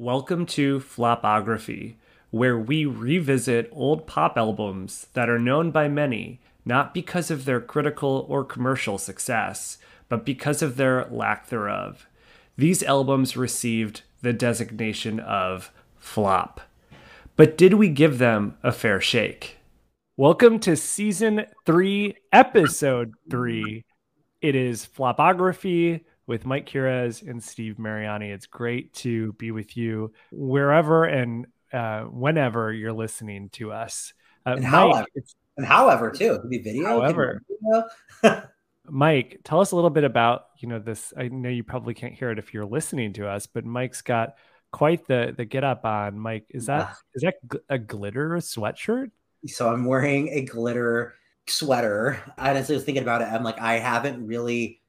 Welcome to Flopography, where we revisit old pop albums that are known by many not because of their critical or commercial success, but because of their lack thereof. These albums received the designation of flop. But did we give them a fair shake? Welcome to season three, episode three. It is Flopography with Mike Kires and Steve Mariani. It's great to be with you wherever and uh, whenever you're listening to us. Uh, and, Mike, however, and however, too, it could be video. However, video. Mike, tell us a little bit about you know this. I know you probably can't hear it if you're listening to us, but Mike's got quite the the get up on. Mike, is that is that a glitter sweatshirt? So I'm wearing a glitter sweater. I honestly was thinking about it. I'm like, I haven't really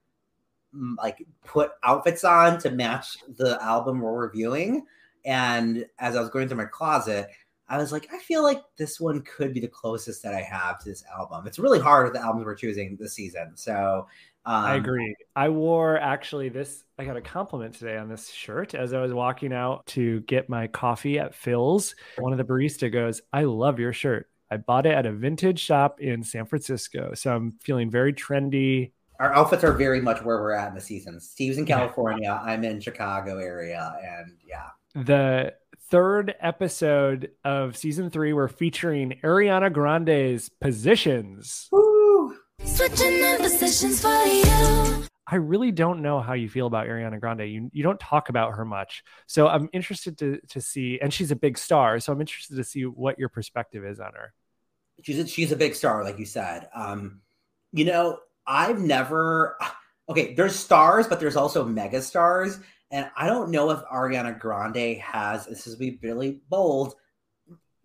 like put outfits on to match the album we're reviewing. And as I was going through my closet, I was like, I feel like this one could be the closest that I have to this album. It's really hard with the albums we're choosing this season. So um, I agree. I wore actually this, I got a compliment today on this shirt as I was walking out to get my coffee at Phil's. One of the barista goes, I love your shirt. I bought it at a vintage shop in San Francisco. So I'm feeling very trendy, our outfits are very much where we're at in the season. Steve's in California, I'm in Chicago area, and yeah. The third episode of season three, we're featuring Ariana Grande's positions. Woo! Switching positions for you. I really don't know how you feel about Ariana Grande. You you don't talk about her much. So I'm interested to to see and she's a big star, so I'm interested to see what your perspective is on her. She's a, she's a big star like you said. Um you know, I've never okay, there's stars, but there's also mega stars. And I don't know if Ariana Grande has this is be really bold.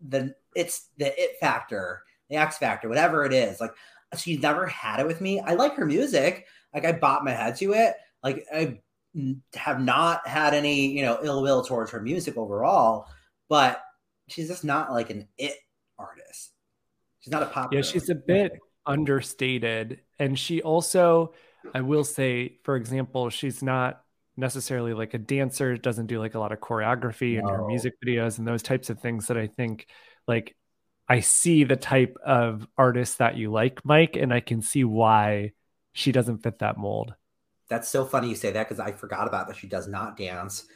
The it's the it factor, the X factor, whatever it is. Like she's never had it with me. I like her music. Like I bought my head to it. Like I have not had any, you know, ill will towards her music overall, but she's just not like an it artist. She's not a pop. Yeah, she's a bit understated. And she also, I will say, for example, she's not necessarily like a dancer, doesn't do like a lot of choreography no. in her music videos and those types of things that I think like I see the type of artist that you like, Mike, and I can see why she doesn't fit that mold. That's so funny you say that because I forgot about that she does not dance.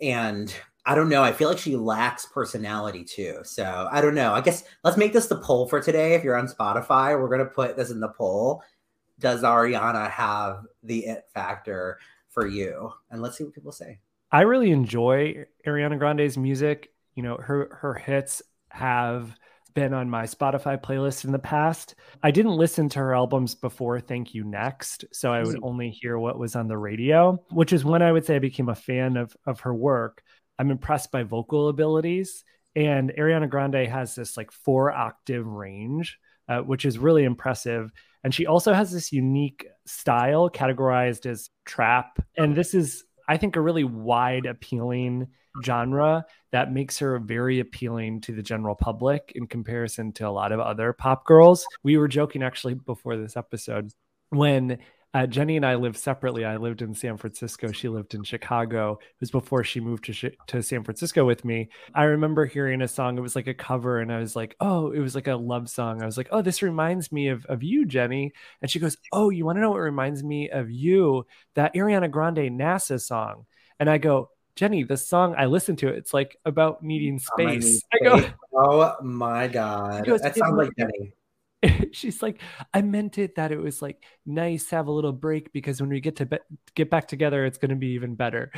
And I don't know. I feel like she lacks personality too. So I don't know. I guess let's make this the poll for today. If you're on Spotify, we're gonna put this in the poll. Does Ariana have the it factor for you? And let's see what people say. I really enjoy Ariana Grande's music. You know, her her hits have been on my Spotify playlist in the past. I didn't listen to her albums before Thank You Next, so I would mm. only hear what was on the radio, which is when I would say I became a fan of of her work. I'm impressed by vocal abilities. And Ariana Grande has this like four octave range, uh, which is really impressive. And she also has this unique style categorized as trap. And this is, I think, a really wide appealing genre that makes her very appealing to the general public in comparison to a lot of other pop girls. We were joking actually before this episode when uh, Jenny and I lived separately. I lived in San Francisco. She lived in Chicago. It was before she moved to sh- to San Francisco with me. I remember hearing a song. It was like a cover, and I was like, "Oh, it was like a love song." I was like, "Oh, this reminds me of of you, Jenny." And she goes, "Oh, you want to know what reminds me of you? That Ariana Grande NASA song." And I go, Jenny, the song I listened to, it, it's like about needing space. I, I go, oh my god, goes, that sounds like Jenny. she's like, I meant it that it was like nice to have a little break because when we get to be- get back together, it's going to be even better.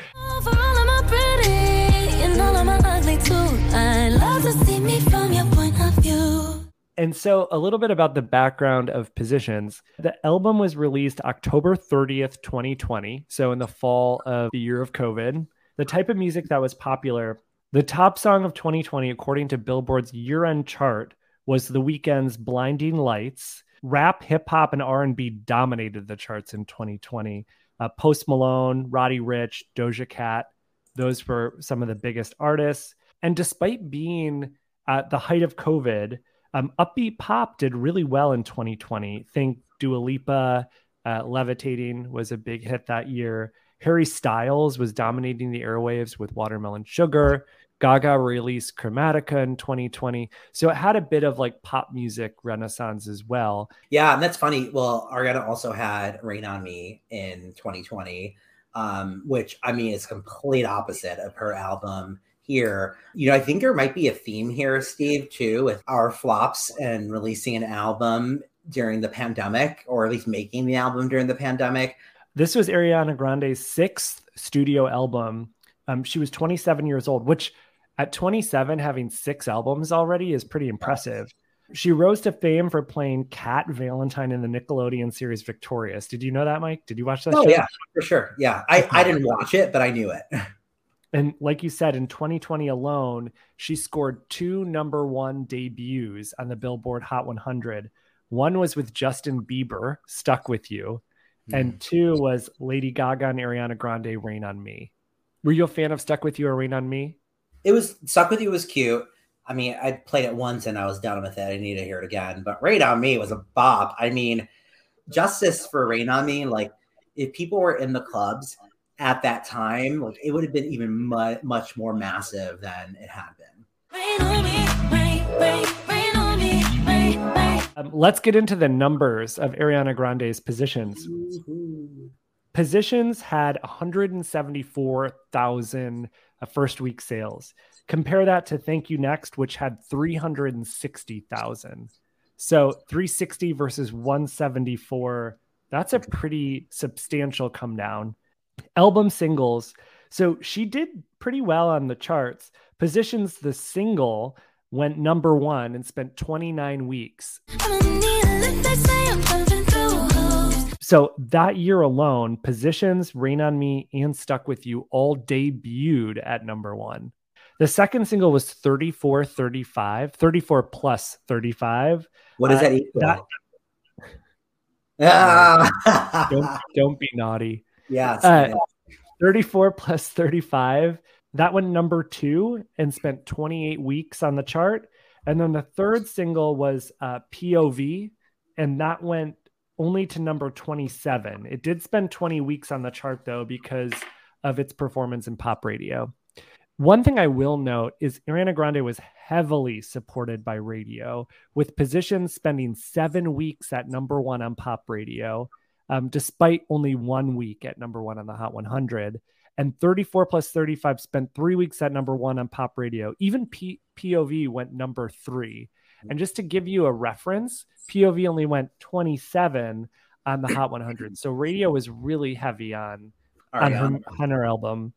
And so, a little bit about the background of Positions. The album was released October 30th, 2020. So, in the fall of the year of COVID. The type of music that was popular, the top song of 2020, according to Billboard's year end chart, was The Weeknd's Blinding Lights. Rap, hip hop, and R&B dominated the charts in 2020. Uh, Post Malone, Roddy Ricch, Doja Cat, those were some of the biggest artists. And despite being at the height of COVID, um, upbeat pop did really well in 2020. Think Dua Lipa, uh, Levitating was a big hit that year. Harry Styles was dominating the airwaves with Watermelon Sugar. Gaga released Chromatica in 2020. So it had a bit of like pop music renaissance as well. Yeah, and that's funny. Well, Ariana also had Rain on Me in 2020, um, which I mean is complete opposite of her album here. You know, I think there might be a theme here, Steve, too, with our flops and releasing an album during the pandemic, or at least making the album during the pandemic. This was Ariana Grande's sixth studio album. Um, she was 27 years old, which at 27, having six albums already is pretty impressive. She rose to fame for playing Cat Valentine in the Nickelodeon series Victorious. Did you know that, Mike? Did you watch that? Oh show? yeah, for sure. Yeah, I, I didn't watch it, but I knew it. And like you said, in 2020 alone, she scored two number one debuts on the Billboard Hot 100. One was with Justin Bieber, Stuck With You, mm. and two was Lady Gaga and Ariana Grande, Rain on Me. Were you a fan of Stuck With You or Rain on Me? It was Stuck With You was cute. I mean, I played it once and I was done with it. I need to hear it again. But Rain on Me was a bop. I mean, justice for Rain on Me. Like, if people were in the clubs at that time, like it would have been even mu- much more massive than it had been. Um, let's get into the numbers of Ariana Grande's positions. Positions had 174,000 uh, first week sales. Compare that to Thank You Next, which had 360,000. So 360 versus 174, that's a pretty substantial come down album singles. So she did pretty well on the charts. Positions the single went number one and spent 29 weeks. So that year alone, Positions, Rain on Me, and Stuck With You all debuted at number one. The second single was 34 35, 34 plus 35. What does uh, that equal? That, ah. don't, don't be naughty. Yeah. Uh, 34 plus 35. That went number two and spent 28 weeks on the chart. And then the third single was uh, POV, and that went only to number 27. It did spend 20 weeks on the chart, though, because of its performance in pop radio. One thing I will note is Ariana Grande was heavily supported by radio, with positions spending seven weeks at number one on pop radio um, despite only one week at number one on the Hot 100. And 34 plus 35 spent three weeks at number one on pop radio. Even P- POV went number three. And just to give you a reference, POV only went 27 on the Hot 100. So radio was really heavy on, on her, on her album.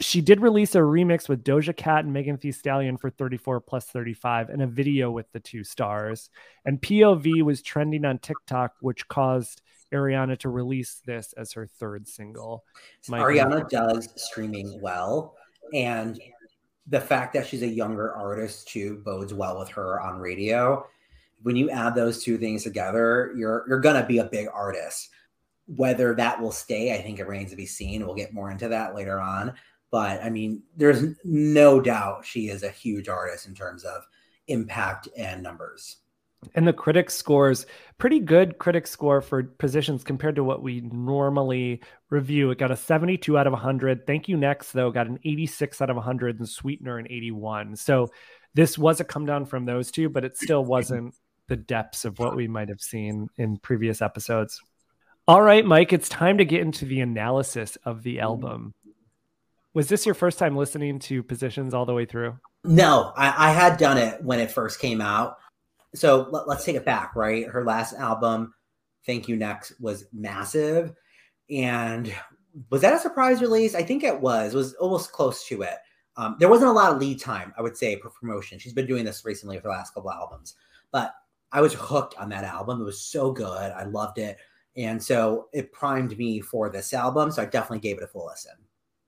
She did release a remix with Doja Cat and Megan Thee Stallion for 34 plus 35 and a video with the two stars. And POV was trending on TikTok, which caused Ariana to release this as her third single. Ariana does streaming well, and the fact that she's a younger artist too bodes well with her on radio. When you add those two things together, you're you're gonna be a big artist. Whether that will stay, I think it remains to be seen. We'll get more into that later on. But I mean, there's no doubt she is a huge artist in terms of impact and numbers. And the critic scores pretty good critic score for positions compared to what we normally review. It got a 72 out of 100. Thank you next though got an 86 out of 100 and Sweetener an 81. So this was a come down from those two, but it still wasn't the depths of what we might have seen in previous episodes. All right, Mike, it's time to get into the analysis of the album. Was this your first time listening to positions all the way through? No, I, I had done it when it first came out so let, us take it back, right? Her last album, Thank You Next, was massive. And was that a surprise release? I think it was. It was almost close to it. Um, there wasn't a lot of lead time, I would say, for promotion. She's been doing this recently for the last couple albums, but I was hooked on that album. It was so good. I loved it. And so it primed me for this album. So I definitely gave it a full listen.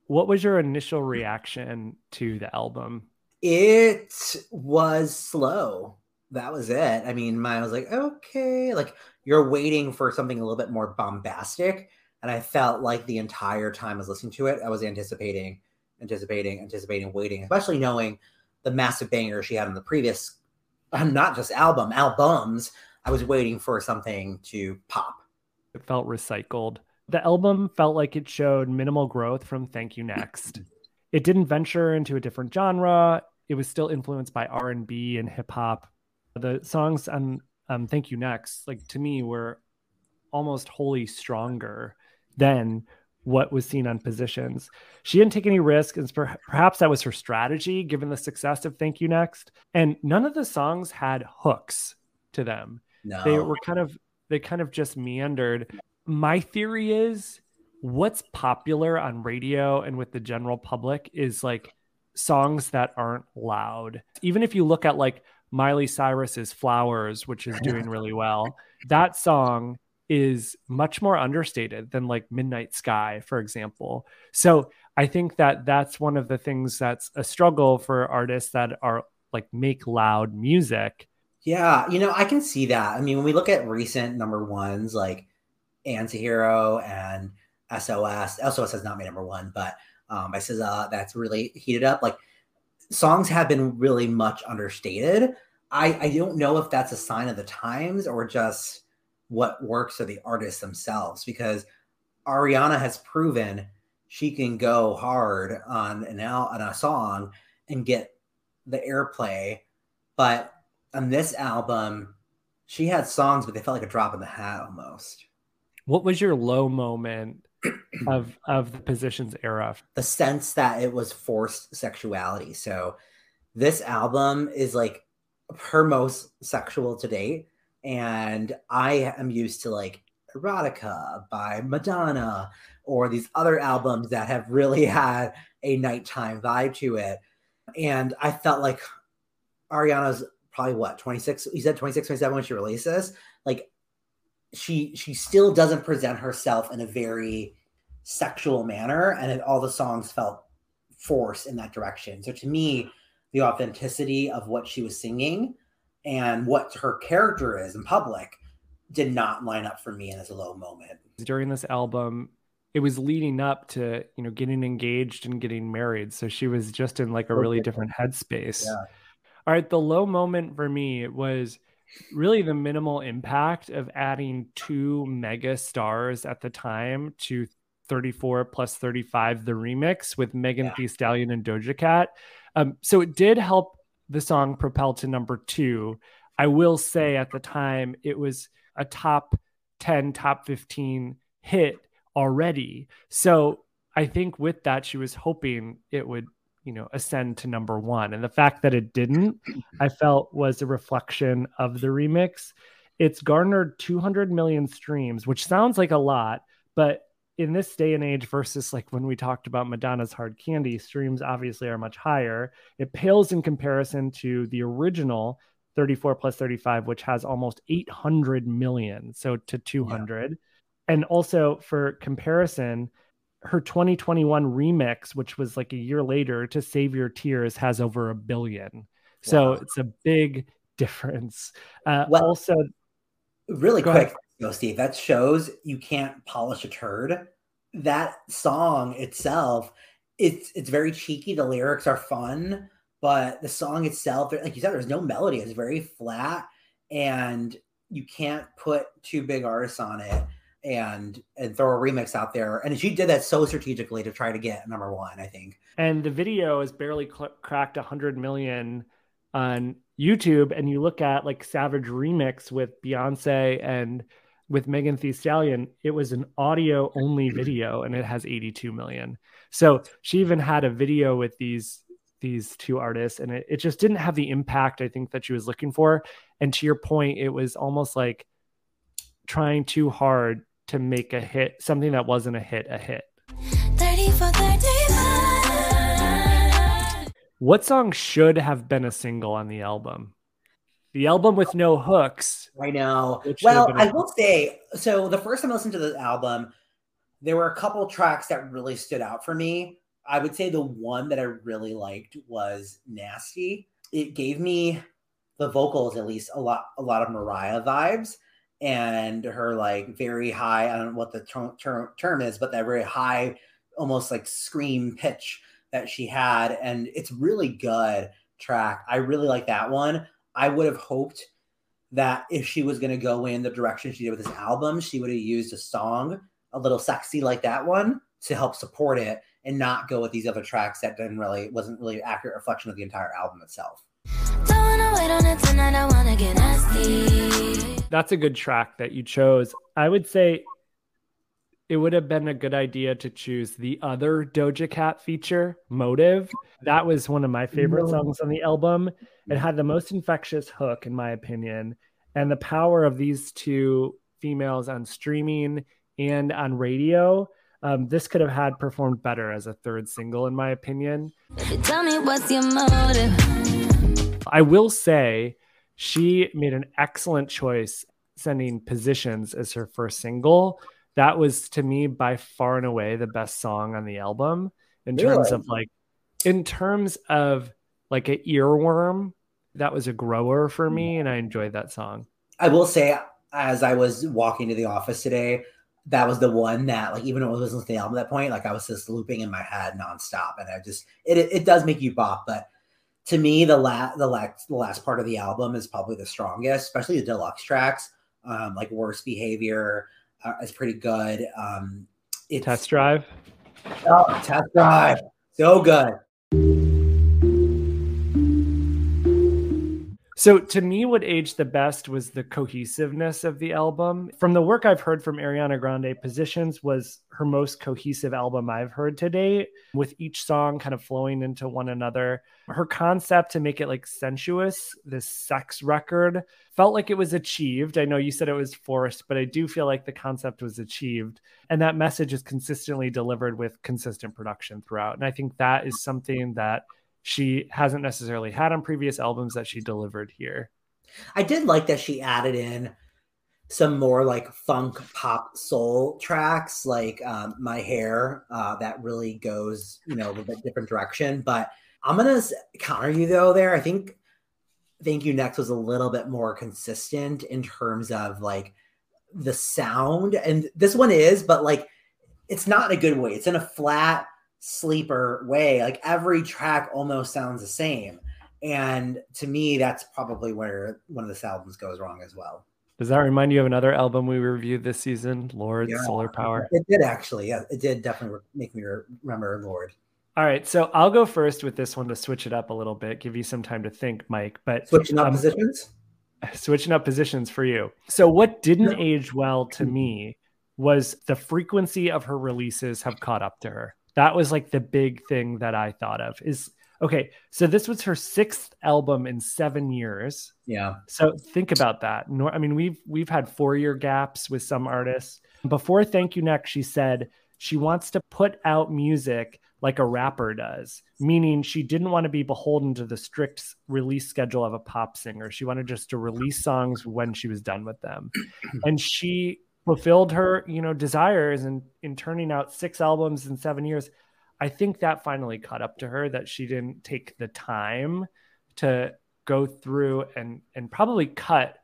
What was your initial reaction to the album? It was slow that was it. I mean, I was like, okay, like you're waiting for something a little bit more bombastic. And I felt like the entire time I was listening to it, I was anticipating, anticipating, anticipating, waiting, especially knowing the massive banger she had on the previous, uh, not just album, albums. I was waiting for something to pop. It felt recycled. The album felt like it showed minimal growth from Thank You Next. It didn't venture into a different genre. It was still influenced by R&B and hip hop. The songs on um, Thank You Next, like to me, were almost wholly stronger than what was seen on positions. She didn't take any risk, and perhaps that was her strategy given the success of Thank You Next. And none of the songs had hooks to them. No. They were kind of they kind of just meandered. My theory is what's popular on radio and with the general public is like songs that aren't loud. Even if you look at like Miley Cyrus's Flowers, which is doing really well, that song is much more understated than like Midnight Sky, for example. So I think that that's one of the things that's a struggle for artists that are like make loud music. Yeah, you know, I can see that. I mean, when we look at recent number ones like Antihero and SOS, SOS has not made number one, but um, by SZA, that's really heated up. Like songs have been really much understated. I, I don't know if that's a sign of the times or just what works for the artists themselves because Ariana has proven she can go hard on an al- on a song and get the airplay, but on this album, she had songs, but they felt like a drop in the hat almost. What was your low moment of of the positions era? The sense that it was forced sexuality. So this album is like her most sexual to date and I am used to like Erotica by Madonna or these other albums that have really had a nighttime vibe to it. And I felt like Ariana's probably what 26 you said 26 27 when she released this like she she still doesn't present herself in a very sexual manner and it, all the songs felt forced in that direction so to me the authenticity of what she was singing and what her character is in public did not line up for me as a low moment. During this album, it was leading up to, you know, getting engaged and getting married. So she was just in like a really different headspace. Yeah. All right. The low moment for me was really the minimal impact of adding two mega stars at the time to 34 plus 35, the remix with Megan yeah. Thee Stallion and Doja Cat. Um, so it did help the song propel to number two. I will say at the time it was a top 10, top 15 hit already. So I think with that, she was hoping it would, you know, ascend to number one. And the fact that it didn't, I felt was a reflection of the remix. It's garnered 200 million streams, which sounds like a lot, but in this day and age versus like when we talked about Madonna's Hard Candy, streams obviously are much higher. It pales in comparison to the original 34 plus 35, which has almost 800 million, so to 200. Yeah. And also for comparison, her 2021 remix, which was like a year later to Save Your Tears, has over a billion. So it's a big difference. Uh, well, also, really quick, ahead. Steve, that shows you can't polish a turd. That song itself, it's it's very cheeky. The lyrics are fun, but the song itself, like you said, there's no melody. It's very flat, and you can't put two big artists on it and and throw a remix out there. And she did that so strategically to try to get number one, I think. And the video has barely cl- cracked 100 million on YouTube. And you look at like Savage Remix with Beyonce and with Megan Thee Stallion, it was an audio only video and it has 82 million. So she even had a video with these these two artists and it, it just didn't have the impact I think that she was looking for. And to your point, it was almost like trying too hard to make a hit, something that wasn't a hit, a hit. 30 for 35. What song should have been a single on the album? The album with no hooks. I know. Well, I will say so. The first time I listened to the album, there were a couple tracks that really stood out for me. I would say the one that I really liked was "Nasty." It gave me the vocals, at least, a lot, a lot of Mariah vibes, and her like very high. I don't know what the term, term, is, but that very high, almost like scream pitch that she had, and it's really good track. I really like that one. I would have hoped that if she was going to go in the direction she did with this album, she would have used a song a little sexy like that one to help support it and not go with these other tracks that didn't really wasn't really accurate reflection of the entire album itself. That's a good track that you chose. I would say it would have been a good idea to choose the other Doja Cat feature, Motive. That was one of my favorite songs on the album. It had the most infectious hook, in my opinion. And the power of these two females on streaming and on radio, um, this could have had performed better as a third single, in my opinion. Tell me what's your motive. I will say she made an excellent choice sending Positions as her first single. That was to me by far and away the best song on the album in really? terms of like in terms of like an earworm that was a grower for me mm. and i enjoyed that song. I will say as i was walking to the office today that was the one that like even though it wasn't the album at that point like i was just looping in my head nonstop and i just it, it does make you bop but to me the last the last the last part of the album is probably the strongest especially the deluxe tracks um like worst behavior uh, is pretty good. Um, it's, test drive. Oh, test drive, so good. So to me, what aged the best was the cohesiveness of the album. From the work I've heard from Ariana Grande, Positions was her most cohesive album I've heard to date, with each song kind of flowing into one another. Her concept to make it like sensuous, this sex record, felt like it was achieved. I know you said it was forced, but I do feel like the concept was achieved. And that message is consistently delivered with consistent production throughout. And I think that is something that she hasn't necessarily had on previous albums that she delivered here. I did like that she added in some more like funk pop soul tracks like um, my hair uh, that really goes you know a little bit different direction. But i'm gonna counter you though there. I think thank you next was a little bit more consistent in terms of like the sound. And this one is but like it's not in a good way. It's in a flat sleeper way. Like every track almost sounds the same. And to me, that's probably where one of this albums goes wrong as well. Does that remind you of another album we reviewed this season, Lorde yeah, Solar Power? It did actually. Yeah, it did definitely make me remember Lorde. All right, so I'll go first with this one to switch it up a little bit, give you some time to think, Mike. But switching up um, positions, switching up positions for you. So, what didn't age well to me was the frequency of her releases have caught up to her. That was like the big thing that I thought of is okay. So this was her sixth album in seven years. Yeah. So think about that. I mean, we've we've had four year gaps with some artists. Before Thank You Next, she said she wants to put out music like a rapper does, meaning she didn't want to be beholden to the strict release schedule of a pop singer. She wanted just to release songs when she was done with them. and she fulfilled her you know desires and in turning out six albums in seven years. I think that finally caught up to her that she didn't take the time to go through and and probably cut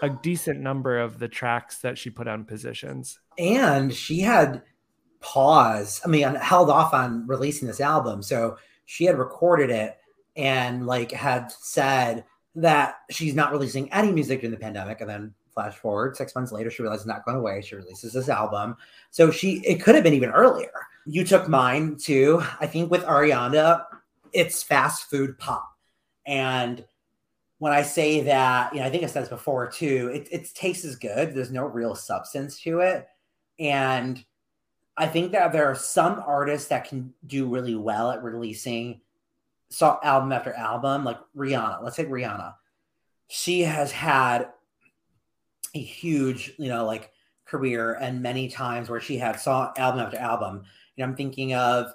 a decent number of the tracks that she put on positions. And she had pause i mean held off on releasing this album. So she had recorded it and like had said that she's not releasing any music during the pandemic and then Flash forward six months later, she realizes it's not going away. She releases this album. So she, it could have been even earlier. You took mine too. I think with Ariana, it's fast food pop. And when I say that, you know, I think I said this before too, it, it tastes as good. There's no real substance to it. And I think that there are some artists that can do really well at releasing so album after album, like Rihanna. Let's take Rihanna. She has had a huge, you know, like career and many times where she had song album after album. You know, I'm thinking of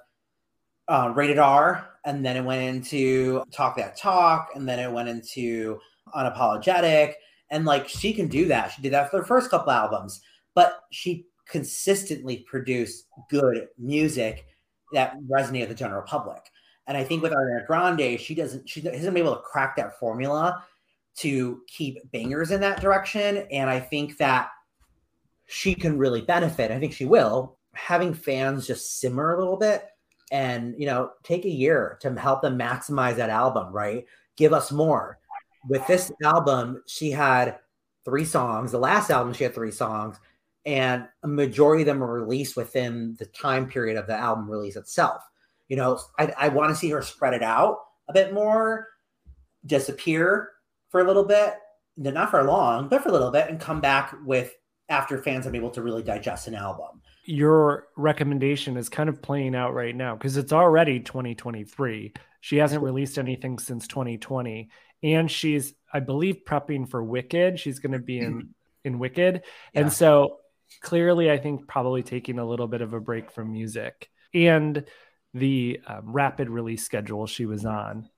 uh, Rated R, and then it went into Talk That Talk, and then it went into Unapologetic. And like she can do that. She did that for the first couple albums, but she consistently produced good music that resonated with the general public. And I think with Ariana Grande, she doesn't she hasn't been able to crack that formula to keep bangers in that direction. And I think that she can really benefit. I think she will having fans just simmer a little bit and you know take a year to help them maximize that album right give us more with this album she had three songs the last album she had three songs and a majority of them are released within the time period of the album release itself. You know, I, I want to see her spread it out a bit more, disappear for a little bit, not for long, but for a little bit, and come back with after fans are able to really digest an album. Your recommendation is kind of playing out right now because it's already 2023. She hasn't released anything since 2020, and she's, I believe, prepping for Wicked. She's going to be in in Wicked, yeah. and so clearly, I think probably taking a little bit of a break from music and the um, rapid release schedule she was on.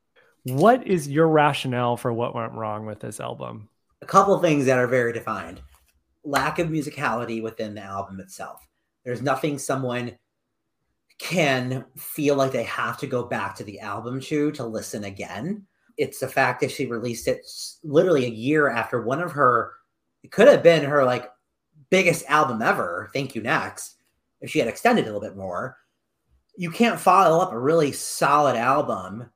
What is your rationale for what went wrong with this album? A couple things that are very defined lack of musicality within the album itself. There's nothing someone can feel like they have to go back to the album to to listen again. It's the fact that she released it literally a year after one of her, it could have been her like biggest album ever, Thank You Next, if she had extended a little bit more. You can't follow up a really solid album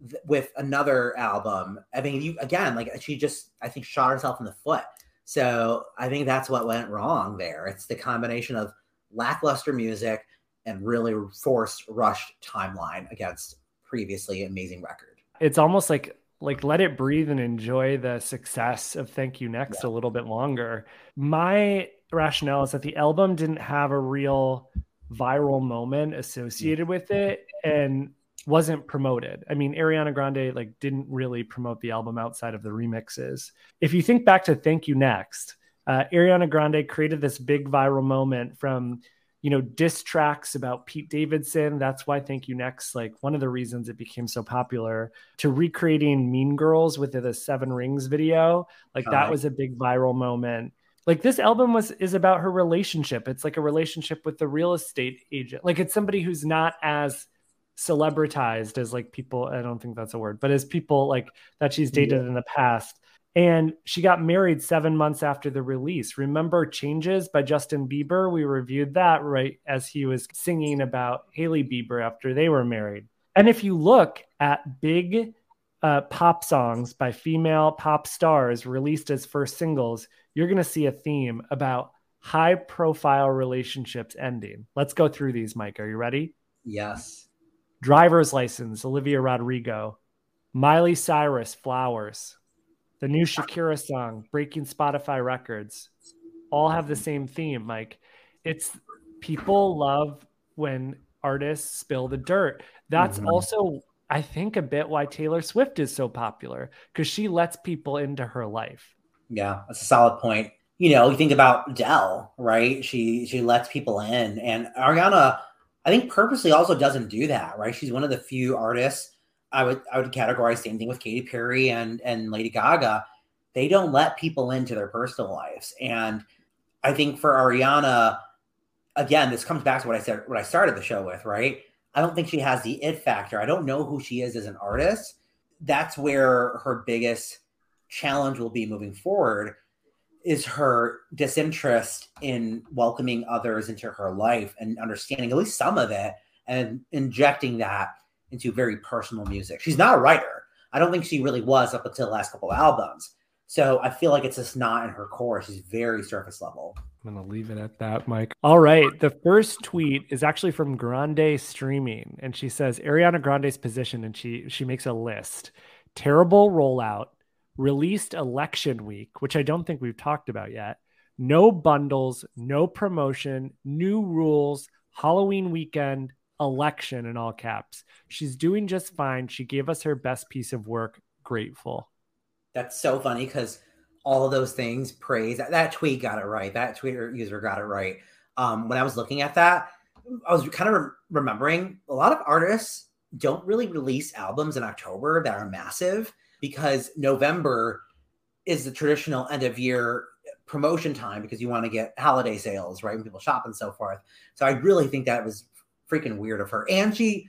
th- with another album. I mean, you again, like she just, I think, shot herself in the foot. So I think that's what went wrong there. It's the combination of lackluster music and really forced, rushed timeline against previously amazing record. It's almost like like let it breathe and enjoy the success of thank you next yeah. a little bit longer my rationale is that the album didn't have a real viral moment associated with it and wasn't promoted. I mean, Ariana Grande like didn't really promote the album outside of the remixes. If you think back to Thank You Next, uh, Ariana Grande created this big viral moment from you know diss tracks about Pete Davidson. That's why Thank You Next, like one of the reasons it became so popular, to recreating Mean Girls with the Seven Rings video. Like that was a big viral moment like this album was is about her relationship it's like a relationship with the real estate agent like it's somebody who's not as celebritized as like people i don't think that's a word but as people like that she's dated yeah. in the past and she got married seven months after the release remember changes by justin bieber we reviewed that right as he was singing about hailey bieber after they were married and if you look at big uh, pop songs by female pop stars released as first singles, you're going to see a theme about high profile relationships ending. Let's go through these, Mike. Are you ready? Yes. Driver's License, Olivia Rodrigo. Miley Cyrus, Flowers. The new Shakira song, Breaking Spotify Records. All have the same theme, Like, It's people love when artists spill the dirt. That's mm-hmm. also I think a bit why Taylor Swift is so popular because she lets people into her life. Yeah, that's a solid point. You know, you think about Adele, right? She she lets people in, and Ariana, I think purposely also doesn't do that, right? She's one of the few artists I would I would categorize same thing with Katy Perry and and Lady Gaga. They don't let people into their personal lives, and I think for Ariana, again, this comes back to what I said, what I started the show with, right? I don't think she has the it factor. I don't know who she is as an artist. That's where her biggest challenge will be moving forward is her disinterest in welcoming others into her life and understanding at least some of it and injecting that into very personal music. She's not a writer. I don't think she really was up until the last couple albums. So I feel like it's just not in her core. She's very surface level. I'm going to leave it at that, Mike. All right. The first tweet is actually from Grande Streaming. And she says Ariana Grande's position, and she, she makes a list terrible rollout, released election week, which I don't think we've talked about yet. No bundles, no promotion, new rules, Halloween weekend, election in all caps. She's doing just fine. She gave us her best piece of work. Grateful. That's so funny because all of those things praise that, that tweet got it right. That Twitter user got it right. Um, when I was looking at that, I was kind of re- remembering a lot of artists don't really release albums in October that are massive because November is the traditional end of year promotion time because you want to get holiday sales, right? When people shop and so forth. So I really think that was freaking weird of her. And she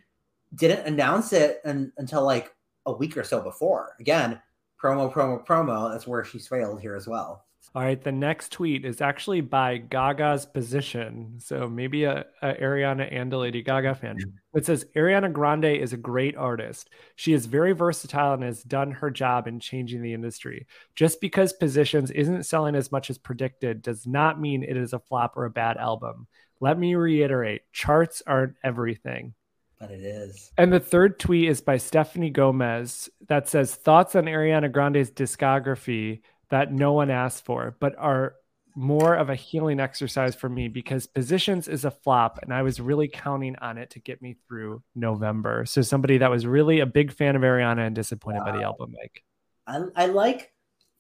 didn't announce it un- until like a week or so before. Again, promo, promo, promo. That's where she's failed here as well. All right, the next tweet is actually by Gaga's position. So maybe a, a, Ariana and a Lady Gaga fan. It says Ariana Grande is a great artist. She is very versatile and has done her job in changing the industry. Just because Positions isn't selling as much as predicted does not mean it is a flop or a bad album. Let me reiterate charts aren't everything. But it is. And the third tweet is by Stephanie Gomez that says thoughts on Ariana Grande's discography that no one asked for, but are more of a healing exercise for me because Positions is a flop and I was really counting on it to get me through November. So somebody that was really a big fan of Ariana and disappointed wow. by the album Mike. I, I like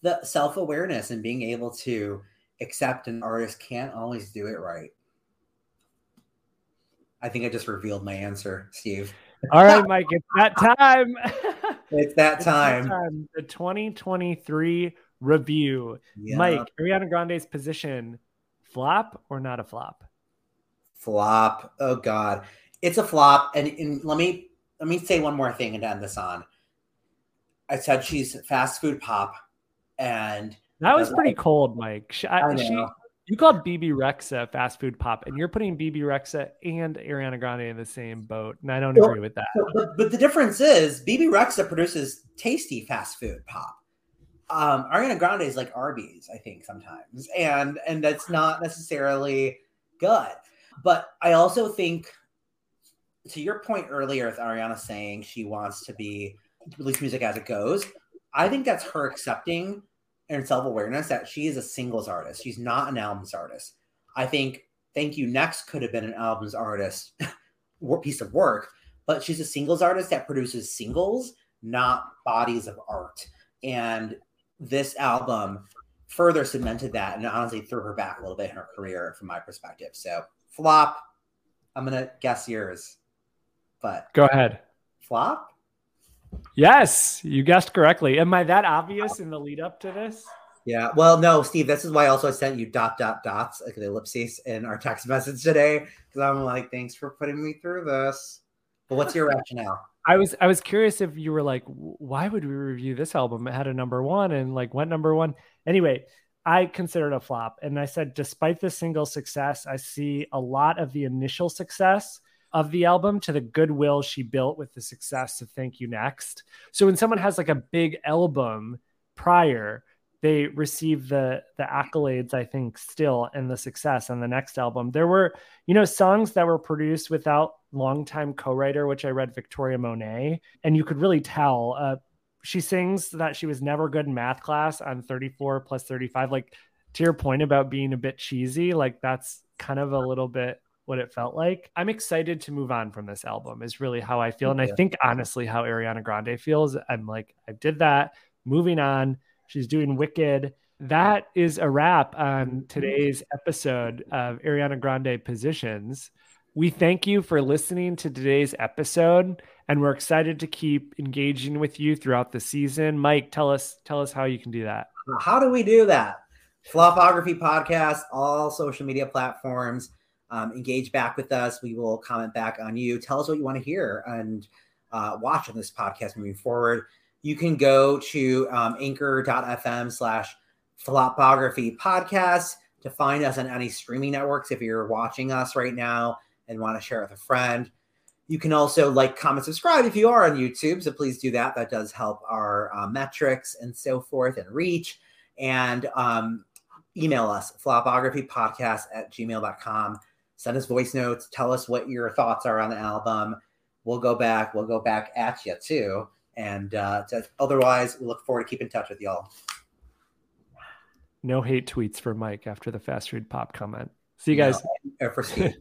the self-awareness and being able to accept an artist can't always do it right. I think I just revealed my answer, Steve. All right, Mike, it's that time. it's that time. It's that time. The 2023 review. Yeah. Mike, Ariana Grande's position, flop or not a flop? Flop. Oh God, it's a flop. And, and let me let me say one more thing and end this on. I said she's fast food pop, and that was pretty like, cold, Mike. She, I, she, you called Bebe Rexha fast food pop, and you're putting Bebe Rexha and Ariana Grande in the same boat, and I don't well, agree with that. But, but, the difference is Bebe Rexha produces tasty fast food pop um, Ariana Grande is like Arby's, I think sometimes, and and that's not necessarily good. But I also think, to your point earlier, with Ariana saying she wants to be release music as it goes, I think that's her accepting and self awareness that she is a singles artist. She's not an albums artist. I think Thank You Next could have been an albums artist piece of work, but she's a singles artist that produces singles, not bodies of art. And this album further cemented that and honestly threw her back a little bit in her career from my perspective. So flop, I'm gonna guess yours. But go ahead. Flop? Yes, you guessed correctly. Am I that obvious in the lead up to this? Yeah. Well, no, Steve, this is why I also I sent you dot dot dots, like the ellipses in our text message today. Because I'm like, thanks for putting me through this. But what's your rationale? I was I was curious if you were like, why would we review this album? It had a number one and like went number one. Anyway, I considered a flop, and I said, despite the single success, I see a lot of the initial success of the album to the goodwill she built with the success of Thank You Next. So when someone has like a big album prior, they receive the the accolades i think still and the success on the next album there were you know songs that were produced without longtime co-writer which i read victoria monet and you could really tell uh, she sings that she was never good in math class on 34 plus 35 like to your point about being a bit cheesy like that's kind of a little bit what it felt like. I'm excited to move on from this album, is really how I feel. And I think honestly, how Ariana Grande feels. I'm like, I did that, moving on. She's doing Wicked. That is a wrap on today's episode of Ariana Grande Positions. We thank you for listening to today's episode, and we're excited to keep engaging with you throughout the season. Mike, tell us tell us how you can do that. How do we do that? Flopography podcast, all social media platforms. Um, engage back with us. We will comment back on you. Tell us what you want to hear and uh, watch on this podcast moving forward you can go to um, anchor.fm slash flopography podcast to find us on any streaming networks if you're watching us right now and want to share with a friend. You can also like, comment, subscribe if you are on YouTube. So please do that. That does help our uh, metrics and so forth and reach. And um, email us, flopographypodcast at gmail.com. Send us voice notes. Tell us what your thoughts are on the album. We'll go back. We'll go back at you too. And uh, to, otherwise, we look forward to keep in touch with y'all. No hate tweets for Mike after the fast food pop comment. See you guys. No, for Steve.